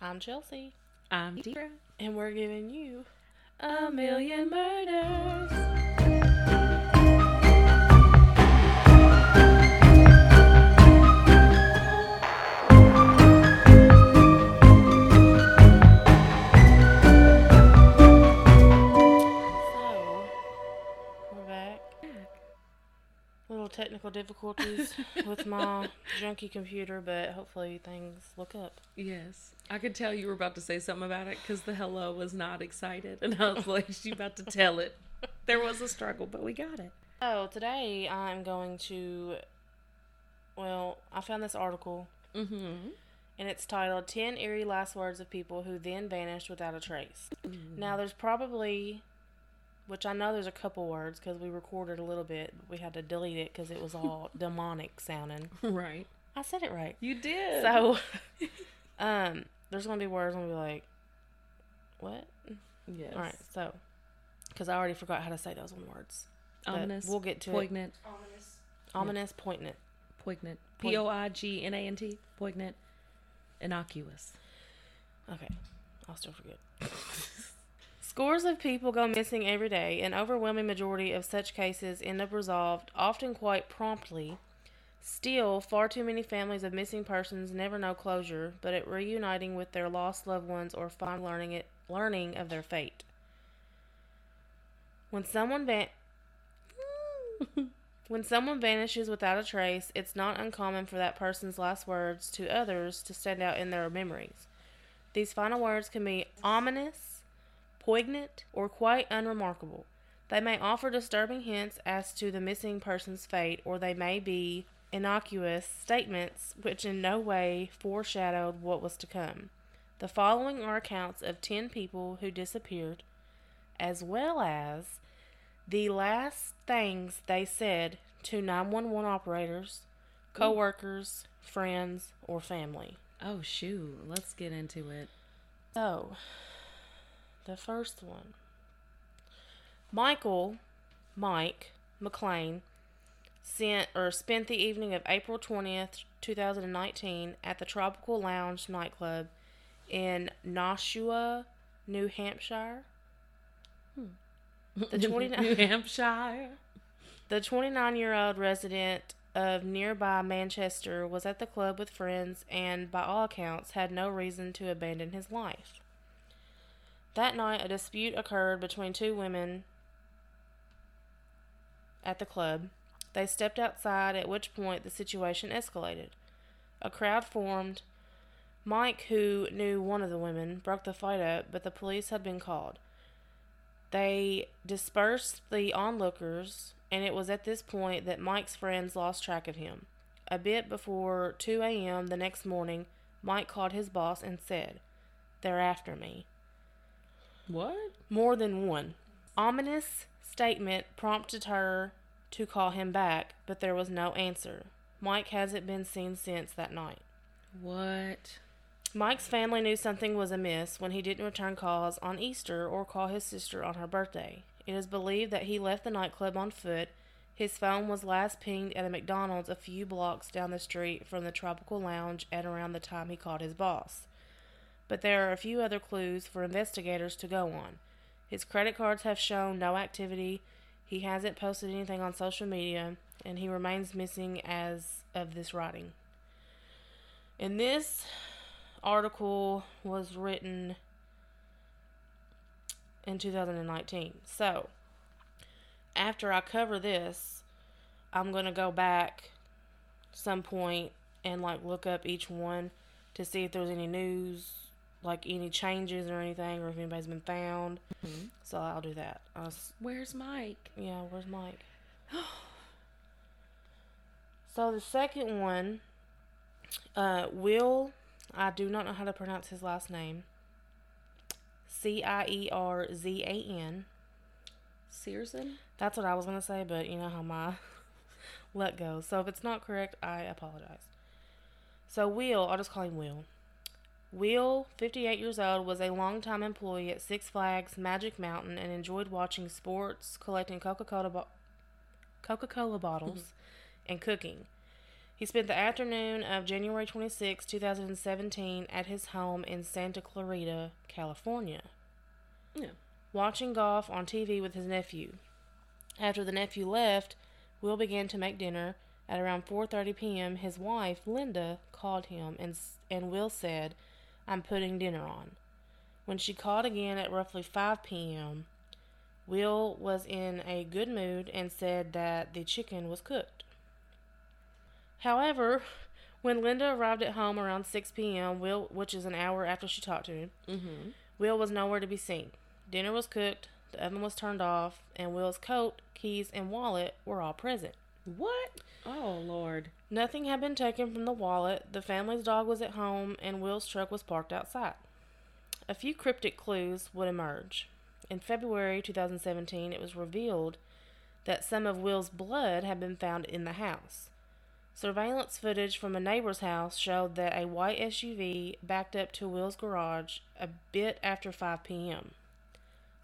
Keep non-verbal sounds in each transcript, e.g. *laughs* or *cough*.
I'm Chelsea, I'm Deidre. and we're giving you a million murders. So, we're back. Little technical difficulties *laughs* with my junky computer, but hopefully things look up. Yes. I could tell you were about to say something about it because the hello was not excited. And I was like, she about to tell it. There was a struggle, but we got it. So today I'm going to. Well, I found this article Mm-hmm. and it's titled 10 Eerie Last Words of People Who Then Vanished Without a Trace. Now, there's probably, which I know there's a couple words because we recorded a little bit, but we had to delete it because it was all *laughs* demonic sounding. Right. I said it right. You did. So, *laughs* um, there's going to be words I'm going to be like, what? yes. All right, so, because I already forgot how to say those one words. But Ominous. We'll get to it. Poignant. Ominous, poignant. Poignant. P O I G N A N T. Poignant. Innocuous. Okay, I'll still forget. *laughs* Scores of people go missing every day. An overwhelming majority of such cases end up resolved, often quite promptly. Still, far too many families of missing persons never know closure, but at reuniting with their lost loved ones or finally learning it, learning of their fate. When someone van- *laughs* when someone vanishes without a trace, it's not uncommon for that person's last words to others to stand out in their memories. These final words can be ominous, poignant, or quite unremarkable. They may offer disturbing hints as to the missing person's fate, or they may be innocuous statements which in no way foreshadowed what was to come. The following are accounts of 10 people who disappeared, as well as the last things they said to 911 operators, co workers, friends, or family. Oh, shoot. Let's get into it. So, the first one Michael, Mike McLean, sent or spent the evening of April 20th, 2019, at the Tropical Lounge nightclub in Nashua, New Hampshire. The hmm. *laughs* 29 New Hampshire. *laughs* The 29 year old resident of nearby Manchester was at the club with friends and, by all accounts, had no reason to abandon his life. That night, a dispute occurred between two women at the club. They stepped outside, at which point the situation escalated. A crowd formed. Mike, who knew one of the women, broke the fight up, but the police had been called. They dispersed the onlookers, and it was at this point that Mike's friends lost track of him. A bit before 2 a.m. the next morning, Mike called his boss and said, They're after me. What? More than one. Ominous statement prompted her to call him back, but there was no answer. Mike hasn't been seen since that night. What? Mike's family knew something was amiss when he didn't return calls on Easter or call his sister on her birthday. It is believed that he left the nightclub on foot. His phone was last pinged at a McDonald's a few blocks down the street from the Tropical Lounge at around the time he called his boss. But there are a few other clues for investigators to go on. His credit cards have shown no activity. He hasn't posted anything on social media, and he remains missing as of this writing. And this article was written in 2019. So, after I cover this, I'm going to go back some point and like look up each one to see if there's any news, like any changes or anything, or if anybody's been found. So I'll do that. I was, Where's Mike? yeah, where's Mike? *gasps* so the second one, uh, Will, I do not know how to pronounce his last name. C I E R Z A N. Searson? That's what I was gonna say, but you know how my *laughs* let goes. So if it's not correct, I apologize. So Will, I'll just call him Will. Will, 58 years old, was a longtime employee at Six Flags Magic Mountain and enjoyed watching sports, collecting Coca-Cola bo- Coca-Cola bottles, mm-hmm. and cooking. He spent the afternoon of January 26, 2017, at his home in Santa Clarita, California, Yeah. watching golf on TV with his nephew. After the nephew left, Will began to make dinner. At around 4:30 p.m., his wife, Linda, called him and and Will said, "I'm putting dinner on." When she called again at roughly 5 p.m., Will was in a good mood and said that the chicken was cooked. However, when Linda arrived at home around 6 p.m., Will, which is an hour after she talked to him, Mm-hmm. Will was nowhere to be seen. Dinner was cooked, the oven was turned off, and Will's coat, keys, and wallet were all present. What? Oh Lord. Nothing had been taken from the wallet, the family's dog was at home, and Will's truck was parked outside. A few cryptic clues would emerge. In February 2017, it was revealed that some of Will's blood had been found in the house. Surveillance footage from a neighbor's house showed that a white SUV backed up to Will's garage a bit after 5 p.m.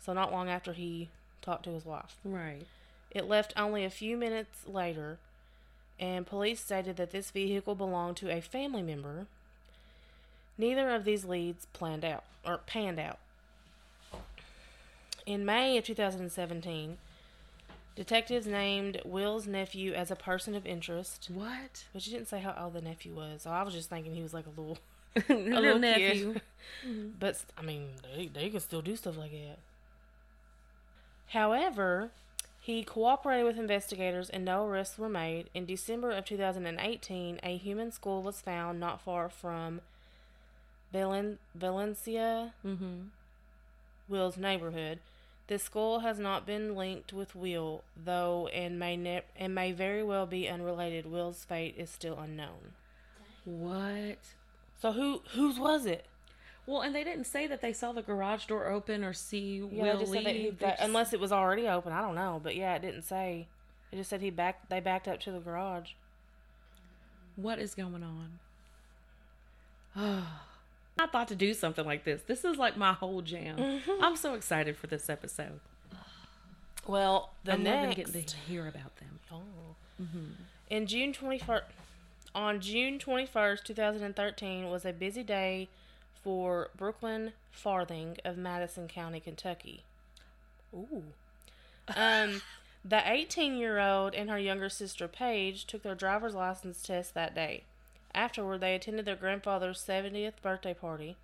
So, not long after he talked to his wife. Right. It left only a few minutes later, and police stated that this vehicle belonged to a family member. Neither of these leads planned out or panned out. In May of 2017, detectives named Will's nephew as a person of interest, What? but she didn't say how old the nephew was. So I was just thinking he was like a little, *laughs* a little nephew. kid. *laughs* Mm-hmm. But I mean, they they can still do stuff like that. However, he cooperated with investigators and no arrests were made. In December of 2018, a human skull was found not far from Valen- Valencia, Mm-hmm. Will's neighborhood. The skull has not been linked with Will, though, and may ne- and may very well be unrelated. Will's fate is still unknown. What? So who whose was it? Well, and they didn't say that they saw the garage door open or see Yeah, Will just said that he leave. That, just- unless it was already open. I don't know, but yeah, it didn't say. It just said he backed. They backed up to the garage. What is going on? *sighs* I thought to do something like this. This is like my whole jam. Mm-hmm. I'm so excited for this episode. Well, the I'm next getting to hear about them. oh. in June twenty first, on June twenty first, two thousand and thirteen, was a busy day for Brooklyn Farthing of Madison County, Kentucky. Ooh. Um, *laughs* the 18 year old and her younger sister Paige took their driver's license test that day. Afterward, they attended their grandfather's 70th birthday party.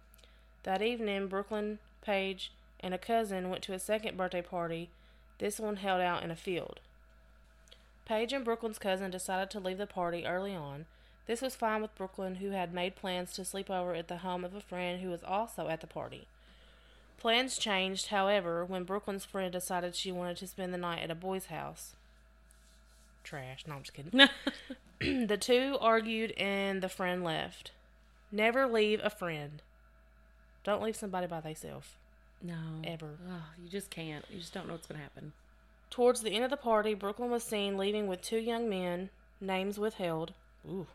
That evening, Brooklyn, Paige, and a cousin went to a second birthday party, this one held out in a field. Paige and Brooklyn's cousin decided to leave the party early on. This was fine with Brooklyn, who had made plans to sleep over at the home of a friend who was also at the party. Plans changed, however, when Brooklyn's friend decided she wanted to spend the night at a boy's house. Trash. No, I'm just kidding. *laughs* *clears throat* the two argued and the friend left. Never leave a friend. Don't leave somebody by themselves. no. Ever. Oh, you just can't. You just don't know what's going to happen. Towards the end of the party, Brooklyn was seen leaving with two young men, names withheld. Ooh.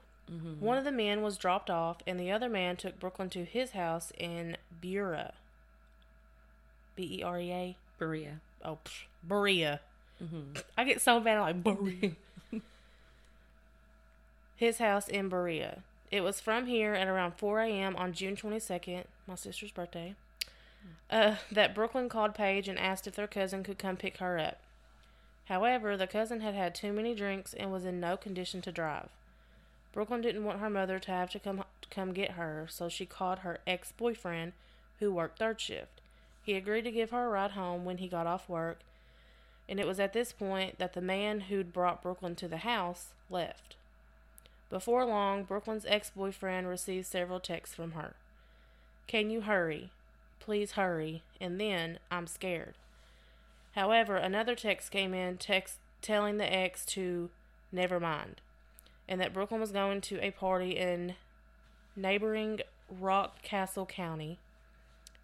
One of the men was dropped off, and the other man took Brooklyn to his house in Berea. B E R E A? Berea. Oh, pff, Berea. I get so bad, I'm like, Berea. *laughs* his house in Berea. It was from here at around 4 a.m. on June 22nd, my sister's birthday, uh, that Brooklyn called Paige and asked if their cousin could come pick her up. However, the cousin had had too many drinks and was in no condition to drive. Brooklyn didn't want her mother to have to come come get her, so she called her ex-boyfriend, who worked third shift. He agreed to give her a ride home when he got off work, and it was at this point that the man who'd brought Brooklyn to the house left. Before long, Brooklyn's ex-boyfriend received several texts from her. Can you hurry? Please hurry. And then, I'm scared. However, another text came in text telling the ex to never mind and that Brooklyn was going to a party in neighboring Rockcastle County,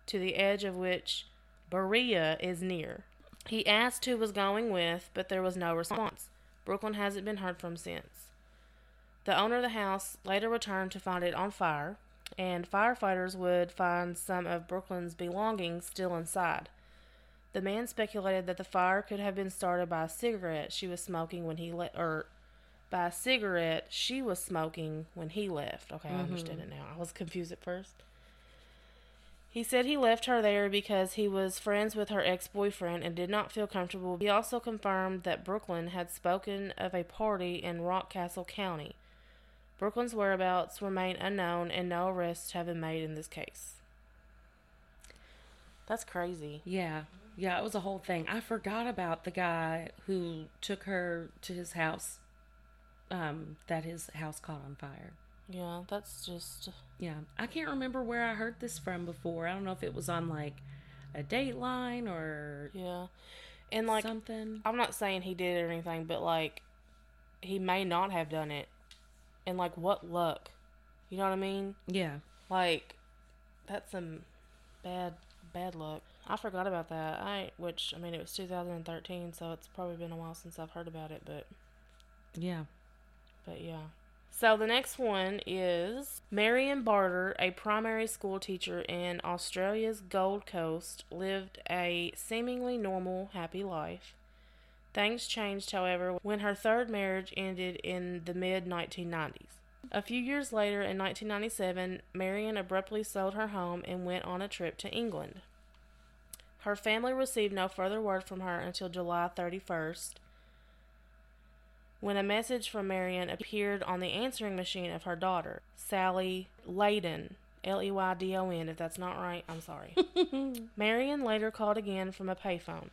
to the edge of which Berea is near. He asked who was going with, but there was no response. Brooklyn hasn't been heard from since. The owner of the house later returned to find it on fire, and firefighters would find some of Brooklyn's belongings still inside. The man speculated that the fire could have been started by a cigarette she was smoking when he le- or by a cigarette she was smoking when he left. Okay, I mm-hmm. understand it now. I was confused at first. He said he left her there because he was friends with her ex boyfriend and did not feel comfortable. He also confirmed that Brooklyn had spoken of a party in Rockcastle County. Brooklyn's whereabouts remain unknown and no arrests have been made in this case. That's crazy. Yeah. Yeah, it was a whole thing. I forgot about the guy who took her to his house. Um, that his house caught on fire. Yeah, that's just. Yeah, I can't remember where I heard this from before. I don't know if it was on like a Dateline or Yeah. And like, something. I'm not saying he did it or anything, but like, he may not have done it. And like, what luck? You know what I mean? Yeah, Like, that's some bad, bad luck. I forgot about that. I, which, I mean, it was 2013, so it's probably been a while since I've heard about it, but, yeah. But yeah. So the next one is Marion Barter, a primary school teacher in Australia's Gold Coast, lived a seemingly normal, happy life. Things changed, however, when her third marriage ended in the mid 1990s. A few years later, in 1997, Marion abruptly sold her home and went on a trip to England. Her family received no further word from her until July 31st, when a message from Marion appeared on the answering machine of her daughter, Sally Leydon. L E Y D O N. If that's not right, I'm sorry. *laughs* Marion later called again from a payphone.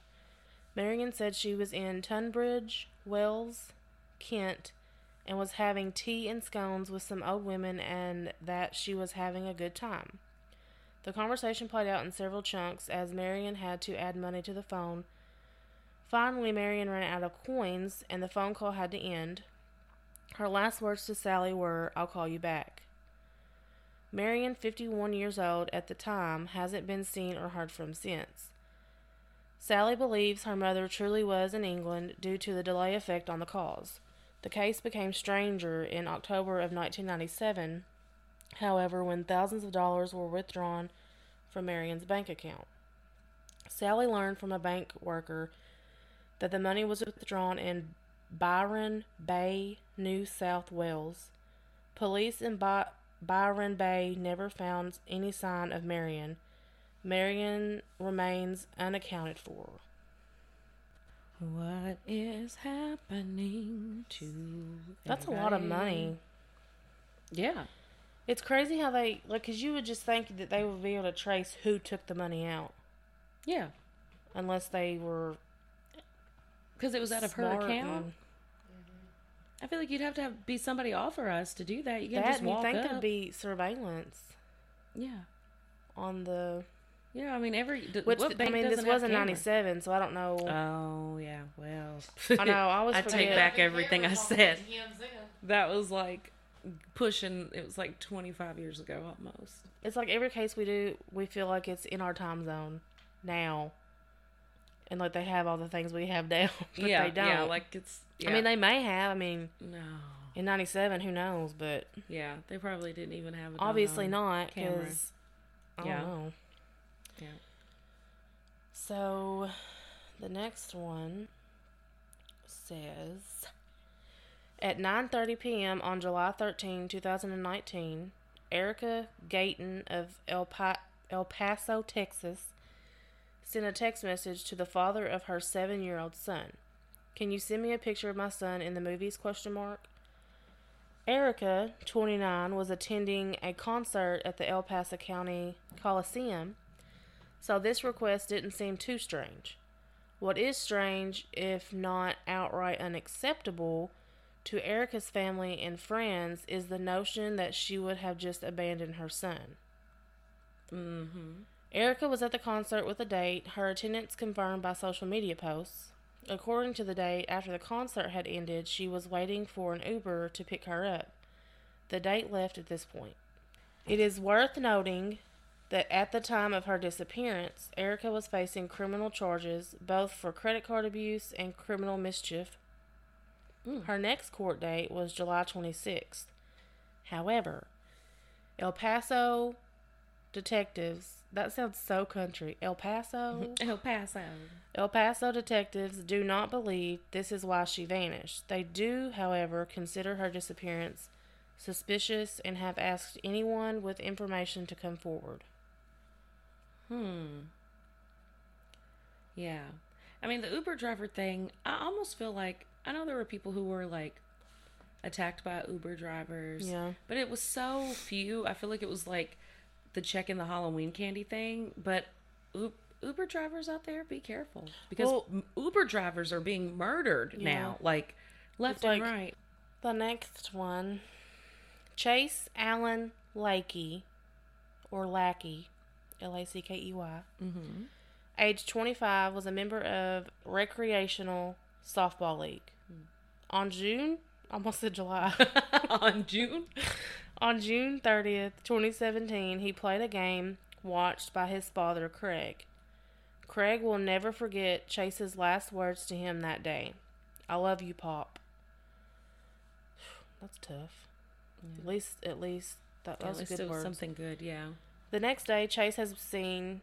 Marion said she was in Tunbridge Wells, Kent, and was having tea and scones with some old women and that she was having a good time. The conversation played out in several chunks as Marion had to add money to the phone. Finally, Marion ran out of coins and the phone call had to end. Her last words to Sally were, I'll call you back. Marion, 51 years old at the time, hasn't been seen or heard from since. Sally believes her mother truly was in England due to the delay effect on the calls. The case became stranger in October of 1997, however, when thousands of dollars were withdrawn from Marion's bank account. Sally learned from a bank worker that the money was withdrawn in Byron Bay, New South Wales. Police in By- Byron Bay never found any sign of Marion. Marion remains unaccounted for. What is happening to? That's a lot of money. Yeah. It's crazy how they like, cause you would just think that they would be able to trace who took the money out, Yeah. unless they were Because it was out of her account. and- I feel like you'd have to have, be somebody offer us to do that. You can That just and you walk think up. there'd be surveillance yeah. on the Yeah. I mean, every. which what I mean this doesn't was in '97, so I don't know. Oh yeah. Well. I know, I *laughs* always I take back everything I said. That was like pushing. It was like 25 years ago almost. It's like every case we do, we feel like it's in our time zone now, and like they have all the things we have now, *laughs* but yeah. they don't. Yeah. Like it's. Yeah. I mean, they may have. I mean, No. in '97, who knows? But Yeah. They probably didn't even have it. obviously not because I Yeah. don't know. Yeah. So, the next one says at 9:30 p.m. on July 13, 2019, Erica Gayton of El, pa- El Paso, Texas, sent a text message to the father of her 7-year-old son. Can you send me a picture of my son in the movies question mark? Erica, 29, was attending a concert at the El Paso County Coliseum so this request didn't seem too strange. What is strange, if not outright unacceptable, to Erica's family and friends is the notion that she would have just abandoned her son. Mm-hmm. Erica was at the concert with a date, her attendance confirmed by social media posts. According to the date, after the concert had ended, she was waiting for an Uber to pick her up. The date left at this point. It is worth noting that at the time of her disappearance, Erica was facing criminal charges both for credit card abuse and criminal mischief. Hmm. Her next court date was July 26th. However, El Paso detectives. That sounds so country. El Paso. *laughs* El Paso. El Paso detectives do not believe this is why she vanished. They do, however, consider her disappearance suspicious and have asked anyone with information to come forward. Hmm. Yeah. I mean, the Uber driver thing, I almost feel like I know there were people who were like attacked by Uber drivers. Yeah. But it was so few. I feel like it was like the check in the Halloween candy thing. But U- Uber drivers out there, be careful because Well- Uber drivers are being murdered Yeah. now, like left It's and like- right. The next one Chase Allen Lakey, or Lackey, L A C K E Y, Mm-hmm. age 25, was a member of Recreational Softball League. On June, almost said July. *laughs* On June. *laughs* On June 30th, 2017, he played a game watched by his father, Craig. Craig will never forget Chase's last words to him that day I love you, Pop. *sighs* That's tough. At least, at least, that, that was least good words. something good. Yeah. The next day, Chase has seen.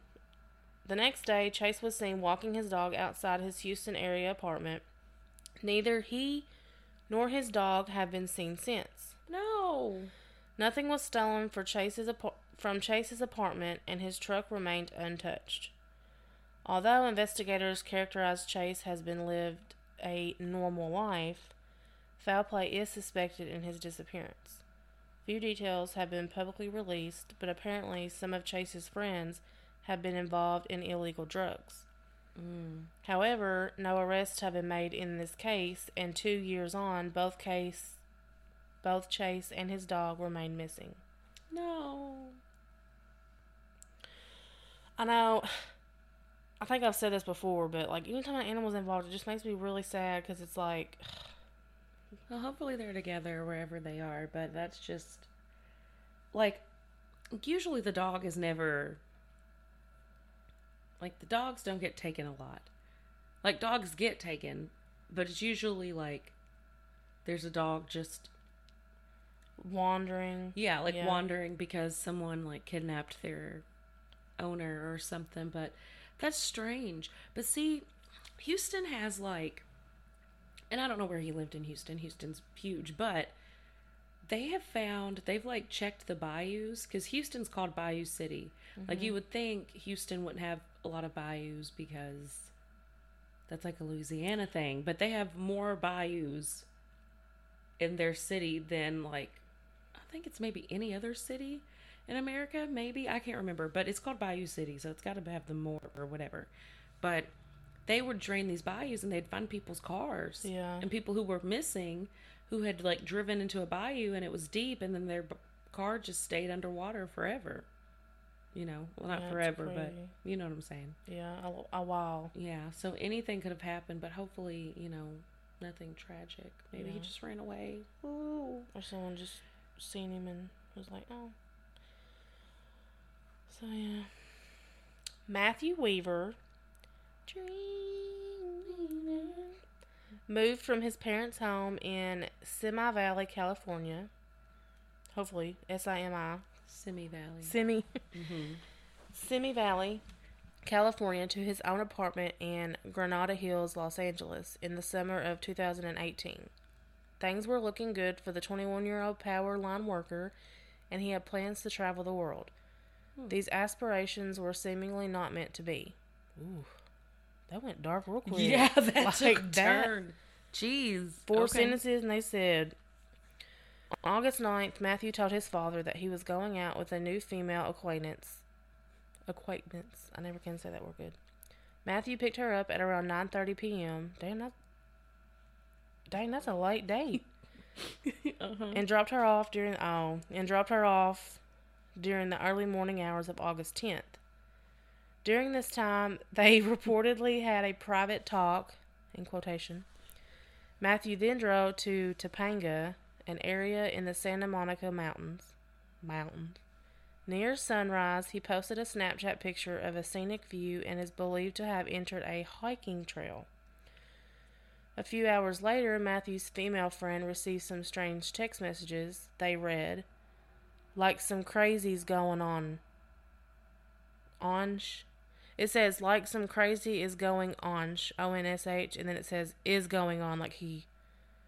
The next day, Chase was seen walking his dog outside his Houston area apartment. Neither he nor his dog have been seen since. No. Nothing was stolen for Chase's apar- from Chase's apartment, and his truck remained untouched. Although investigators characterized Chase has been lived a normal life, foul play is suspected in his disappearance. Few details have been publicly released, but apparently some of Chase's friends have been involved in illegal drugs. Mm. However, no arrests have been made in this case, and two years on, both case, both Chase and his dog remain missing. No. I know. I think I've said this before, but like anytime an animal's involved, it just makes me really sad because it's like, *sighs* Well, hopefully they're together wherever they are, but that's just like usually the dog is never like the dogs don't get taken a lot. Like dogs get taken, but it's usually like there's a dog just wandering. yeah, like Yeah. wandering because someone like kidnapped their owner or something, but that's strange. But see, Houston has like and I don't know where he lived in Houston. Houston's huge, but they have found they've like checked the bayous because Houston's called Bayou City. Like you mm-hmm. would think Houston wouldn't have a lot of bayous because that's like a Louisiana thing, but they have more bayous in their city than like think it's maybe any other city in America. Maybe I can't remember, but it's called Bayou City, so it's got to have the more or whatever. But they would drain these bayous and they'd find people's cars Yeah. and people who were missing who had like driven into a bayou and it was deep and then their b- car just stayed underwater forever you know well not That's forever but you know what i'm saying Yeah, a, a while. yeah so anything could have happened but hopefully you know nothing tragic maybe he just ran away Ooh. Or someone just seen him and was like, oh. So, yeah. Matthew Weaver moved from his parents' home in Simi Valley, California. Hopefully, S I M I. simi valley Simi. mm-hmm. *laughs* Simi Valley, California, to his own apartment in Granada Hills, Los Angeles, in the summer of 2018. Things were looking good for the 21 year old power line worker, and he had plans to travel the world. Hmm. These aspirations were seemingly not meant to be. Ooh, that went dark real quick. *laughs* yeah that Like took a that. turn jeez Four Okay. sentences, and they said on August 9th, Matthew told his father that he was going out with a new female acquaintance. Acquaintance. I never can say that word good. Matthew picked her up at around 9:30 p.m. Damn, that, dang, that's a late date. *laughs* uh-huh. and dropped her off during oh, and dropped her off during the early morning hours of August 10th. During this time, they *laughs* reportedly had a private talk in quotation. Matthew then drove to Topanga, an area in the Santa Monica Mountains. Mountains. Near sunrise, he posted a Snapchat picture of a scenic view and is believed to have entered a hiking trail. A few hours later, Matthew's female friend received some strange text messages. They read, like some crazies going on. onsh. It says like some crazy is going on. onsh, O N S H, and then it says is going on like he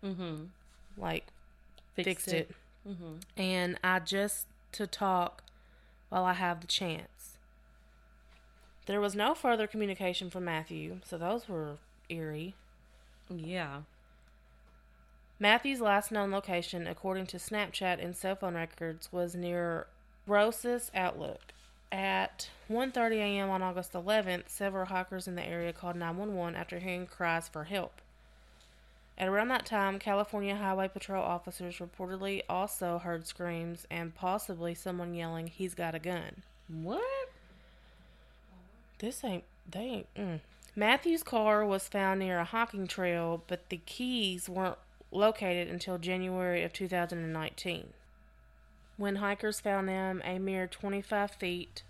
Mm-hmm. like fixed, it. Mm-hmm. And I just to talk while I have the chance. There was no further communication from Matthew, so those were eerie. Yeah. Matthew's last known location, according to Snapchat and cell phone records, was near Rosas Outlook. At 1:30 a.m. on August 11th, several hikers in the area called 911 after hearing cries for help. At around that time, California Highway Patrol officers reportedly also heard screams and possibly someone yelling, "He's got a gun." What? This ain't they ain't. Mm. Matthew's car was found near a hiking trail, but the keys weren't located until January of 2019. When hikers found them a mere 25 feet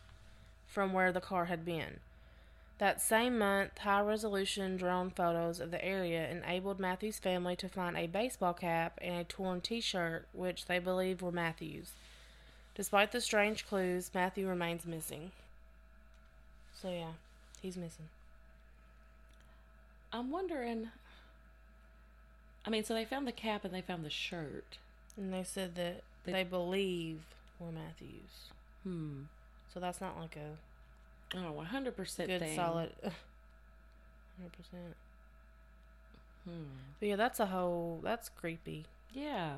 from where the car had been. That same month, high resolution drone photos of the area enabled Matthew's family to find a baseball cap and a torn t shirt, which they believe were Matthew's. Despite the strange clues, Matthew remains missing. So, yeah, he's missing. I'm wondering. I mean, so they found the cap and they found the shirt. And they said that They- they, believe were Matthews. Hmm. So that's not like a Oh, 100% good thing. solid *laughs* 100%. Hmm. But yeah, that's a whole that's creepy. Yeah.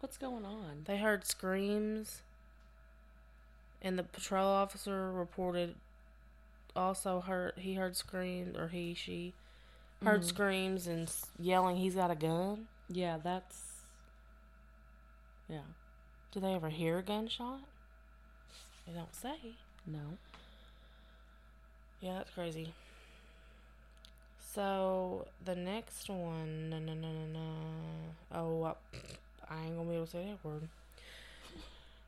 What's going on? They heard screams and the patrol officer reported also heard he heard screams or he she heard Mhm. screams and yelling he's got a gun. Yeah, that's. Yeah. Do they ever hear a gunshot? They don't say. No. Yeah, that's crazy. So the next one, no, no, no, no, no. Oh, I, I ain't gonna be able to say that word.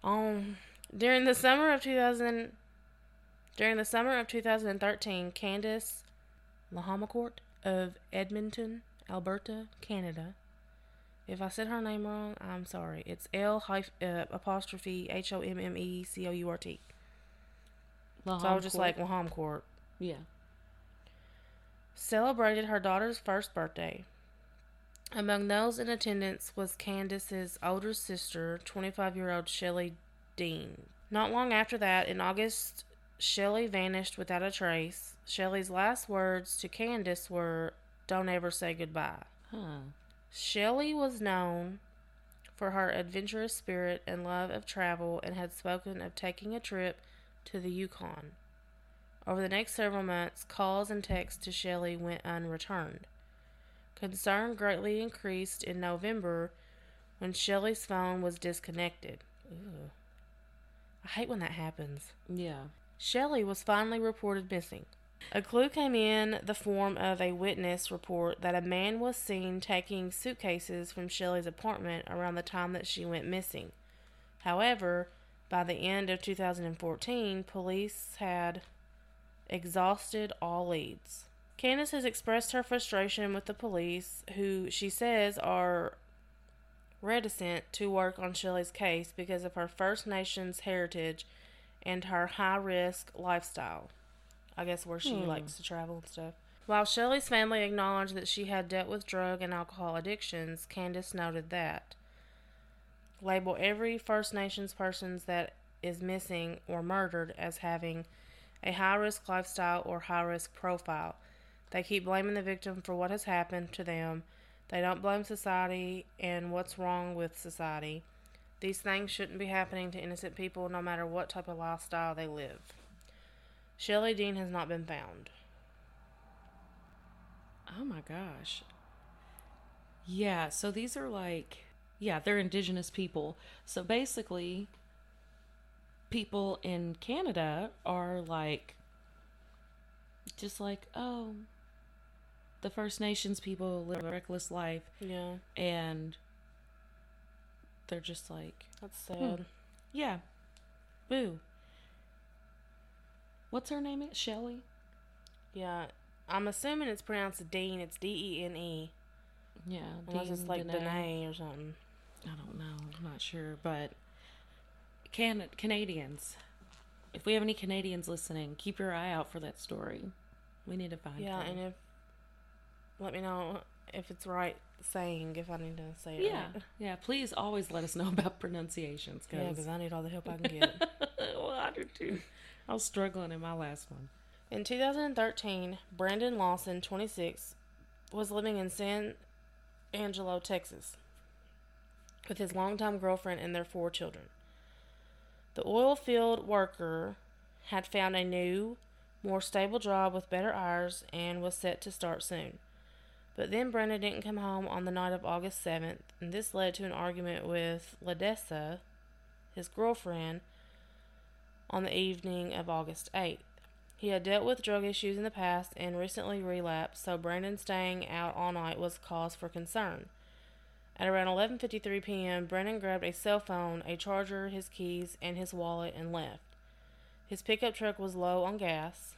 Um, during the summer of 2000, during the summer of 2013, Candace Lahamacourt of Edmonton, Alberta, Canada. If I said her name wrong, I'm sorry. It's L uh, apostrophe H O M M E C O U R T. So I was just like Lahamacourt Yeah. celebrated her daughter's first birthday. Among those in attendance was Candace's older sister, 25 year old Shelley Dean. Not long after that, in August, Shelley vanished without a trace. Shelley's last words to Candace were, Don't ever say goodbye. Huh. Shelley was known for her adventurous spirit and love of travel and had spoken of taking a trip to the Yukon. Over the next several months, calls and texts to Shelley went unreturned. Concern greatly increased in November when Shelley's phone was disconnected. Ugh. I hate when that happens. Yeah. Shelley was finally reported missing. A clue came in the form of a witness report that a man was seen taking suitcases from Shelley's apartment around the time that she went missing. However, by the end of 2014, police had exhausted all leads. Candace has expressed her frustration with the police, who she says are reticent to work on Shelley's case because of her First Nations heritage and her high risk lifestyle. I guess where she Hmm. likes to travel and stuff. While Shelley's family acknowledged that she had dealt with drug and alcohol addictions, Candace noted that label every First Nations persons that is missing or murdered as having a high risk lifestyle or high risk profile. They keep blaming the victim for what has happened to them. They don't blame society and what's wrong with society. These things shouldn't be happening to innocent people no matter what type of lifestyle they live. Shelley Dean has not been found. Oh my gosh. Yeah, so these are like, yeah, they're indigenous people. So basically, people in Canada are like, just like, oh, the First Nations people live a reckless life, Yeah, and they're just like, that's hmm. sad. yeah, boo. What's her name? Shelly? Yeah, I'm assuming it's pronounced Dean. It's D E N E. Yeah, Unless it's Dean like Dene. Danae or something. I don't know. I'm not sure, but can Canadians. If we have any Canadians listening, keep your eye out for that story. We need to find Yeah, her. and if let me know if it's right saying if I need to say it yeah, right. yeah. Please always let us know *laughs* about pronunciations. Cause, Yeah, because I need all the help I can get. *laughs* well, I do too. I was struggling in my last one. In 2013, Brandon Lawson, 26, was living in San Angelo, Texas, with his longtime girlfriend and their four children. The oil field worker had found a new, more stable job with better hours and was set to start soon. But then Brandon didn't come home on the night of August 7th, and this led to an argument with Ladessa, his girlfriend, on the evening of August 8th. He had dealt with drug issues in the past and recently relapsed, so Brandon staying out all night was cause for concern. At around 11:53 p.m., Brandon grabbed a cell phone, a charger, his keys, and his wallet and left. His pickup truck was low on gas.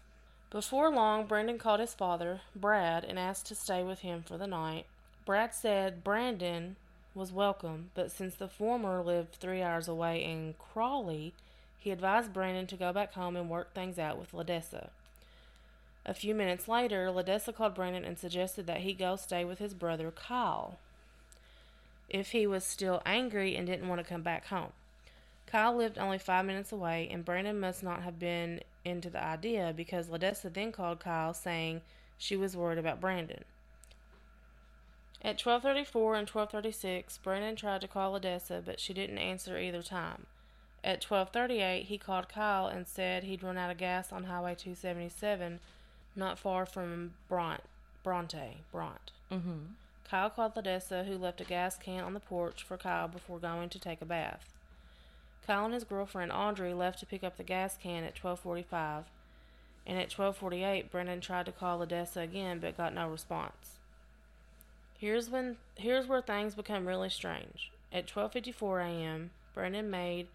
Before long, Brandon called his father, Brad, and asked to stay with him for the night. Brad said Brandon was welcome, but since the former lived three hours away in Crawley, he advised Brandon to go back home and work things out with Ladessa. A few minutes later, Ladessa called Brandon and suggested that he go stay with his brother Kyle if he was still angry and didn't want to come back home. Kyle lived only five minutes away, and Brandon must not have been into the idea because Ladessa then called Kyle saying she was worried about Brandon. At 12:34 and 12:36, Brandon tried to call Ladessa, but she didn't answer either time. At 12:38, he called Kyle and said he'd run out of gas on Highway 277, not far from Bront, Bronte, Bront. Mm-hmm. Kyle called Ladessa, who left a gas can on the porch for Kyle before going to take a bath. Kyle and his girlfriend Audrey left to pick up the gas can at 12:45, and at 12:48, Brandon tried to call Ladessa again but got no response. Here's when here's where things become really strange. At 12:54 a.m., Brandon made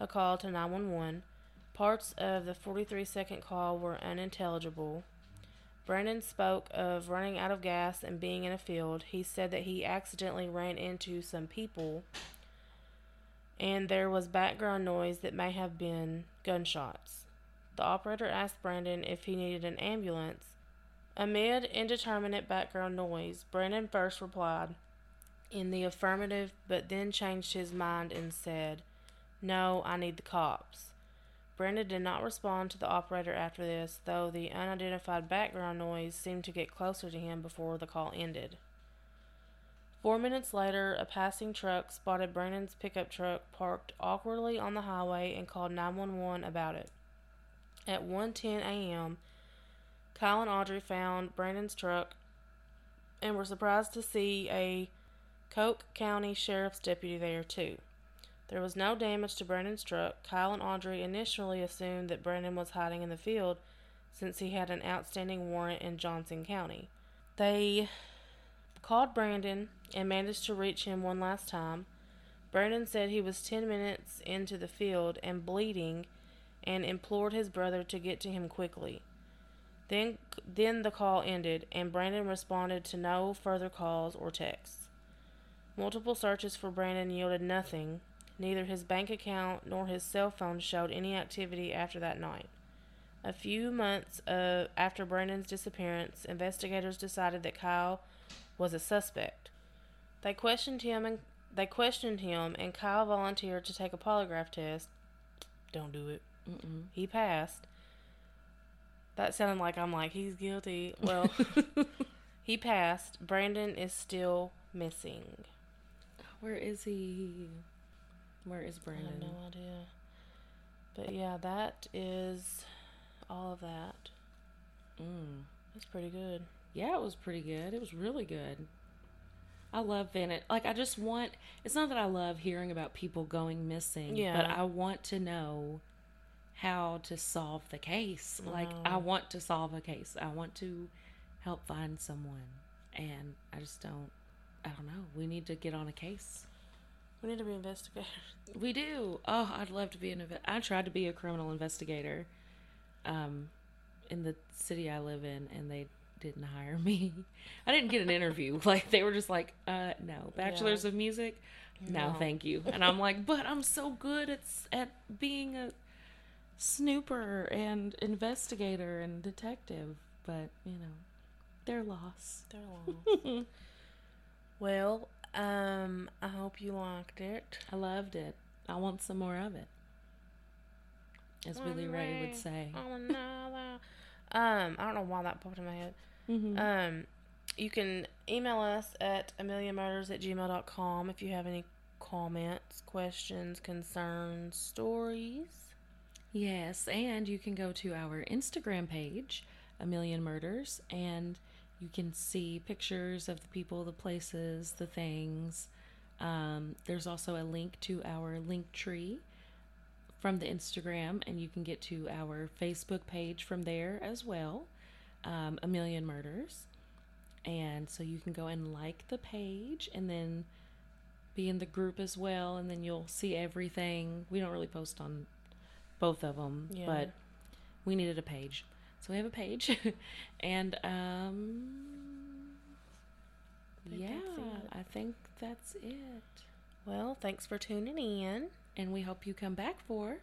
a call to 911. Parts of the 43-second call were unintelligible. Brandon spoke of running out of gas and being in a field. He said that he accidentally ran into some people and there was background noise that may have been gunshots. The operator asked Brandon if he needed an ambulance. Amid indeterminate background noise, Brandon first replied in the affirmative, but then changed his mind and said, No, I need the cops. Brandon did not respond to the operator after this, though the unidentified background noise seemed to get closer to him before the call ended. Four minutes later, a passing truck spotted Brandon's pickup truck parked awkwardly on the highway and called 911 about it. At 1:10 a.m., Kyle and Audrey found Brandon's truck and were surprised to see a Coke County Sheriff's deputy there too. There was no damage to Brandon's truck. Kyle and Audrey initially assumed that Brandon was hiding in the field since he had an outstanding warrant in Johnson County. They called Brandon and managed to reach him one last time. Brandon said he was 10 minutes into the field and bleeding and implored his brother to get to him quickly. Then then the call ended and Brandon responded to no further calls or texts. Multiple searches for Brandon yielded nothing. Neither his bank account nor his cell phone showed any activity after that night. A few months uh, after Brandon's disappearance, investigators decided that Kyle was a suspect. They questioned him and they questioned him and Kyle volunteered to take a polygraph test. Don't do it. Mm-mm. He passed. That sounded like I'm like he's guilty. Well, *laughs* he passed. Brandon is still missing. Where is he? Where is I have Brandon? no idea. But yeah, that is all of that. Mm. That's pretty good. Yeah, it was pretty good. It was really good. I love Vanity. Like, I just want. It's not that I love hearing about people going missing, Yeah. but I want to know how to solve the case. Like, I Oh. want to solve a case. I want to help find someone, and I just don't. I don't know. We need to get on a case. We need to be investigators. *laughs* We do. Oh, I'd love to be an. inve- I tried to be a criminal investigator, um, in the city I live in, and they didn't hire me. I didn't get an interview. *laughs* Like they were just like, uh, no, bachelor's of music, no, No. thank you. And I'm like, but I'm so good at at being a snooper and investigator and detective, but you know, they're lost. They're long. *laughs* well, um, I hope you liked it. I loved it. I want some more of it. As Billy Ray would say. *laughs* Um, I don't know why that popped in my head. Mm-hmm. Um, you can email us at a million murders at gmail.com if you have any comments, questions, concerns, stories. Yes, and you can go to our Instagram page, A Million Murders, and you can see pictures of the people, the places, the things. Um, there's also a link to our Linktree from the Instagram, and you can get to our Facebook page from there as well, um, A Million Murders. And so you can go and like the page and then be in the group as well, and then you'll see everything. We don't really post on both of them, Yeah. but we needed a page. So we have a page. *laughs* and um think yeah, it. I think that's it. Well, thanks for tuning in. And we hope you come back for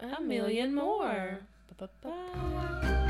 A, million more. Ba-ba-ba. bye.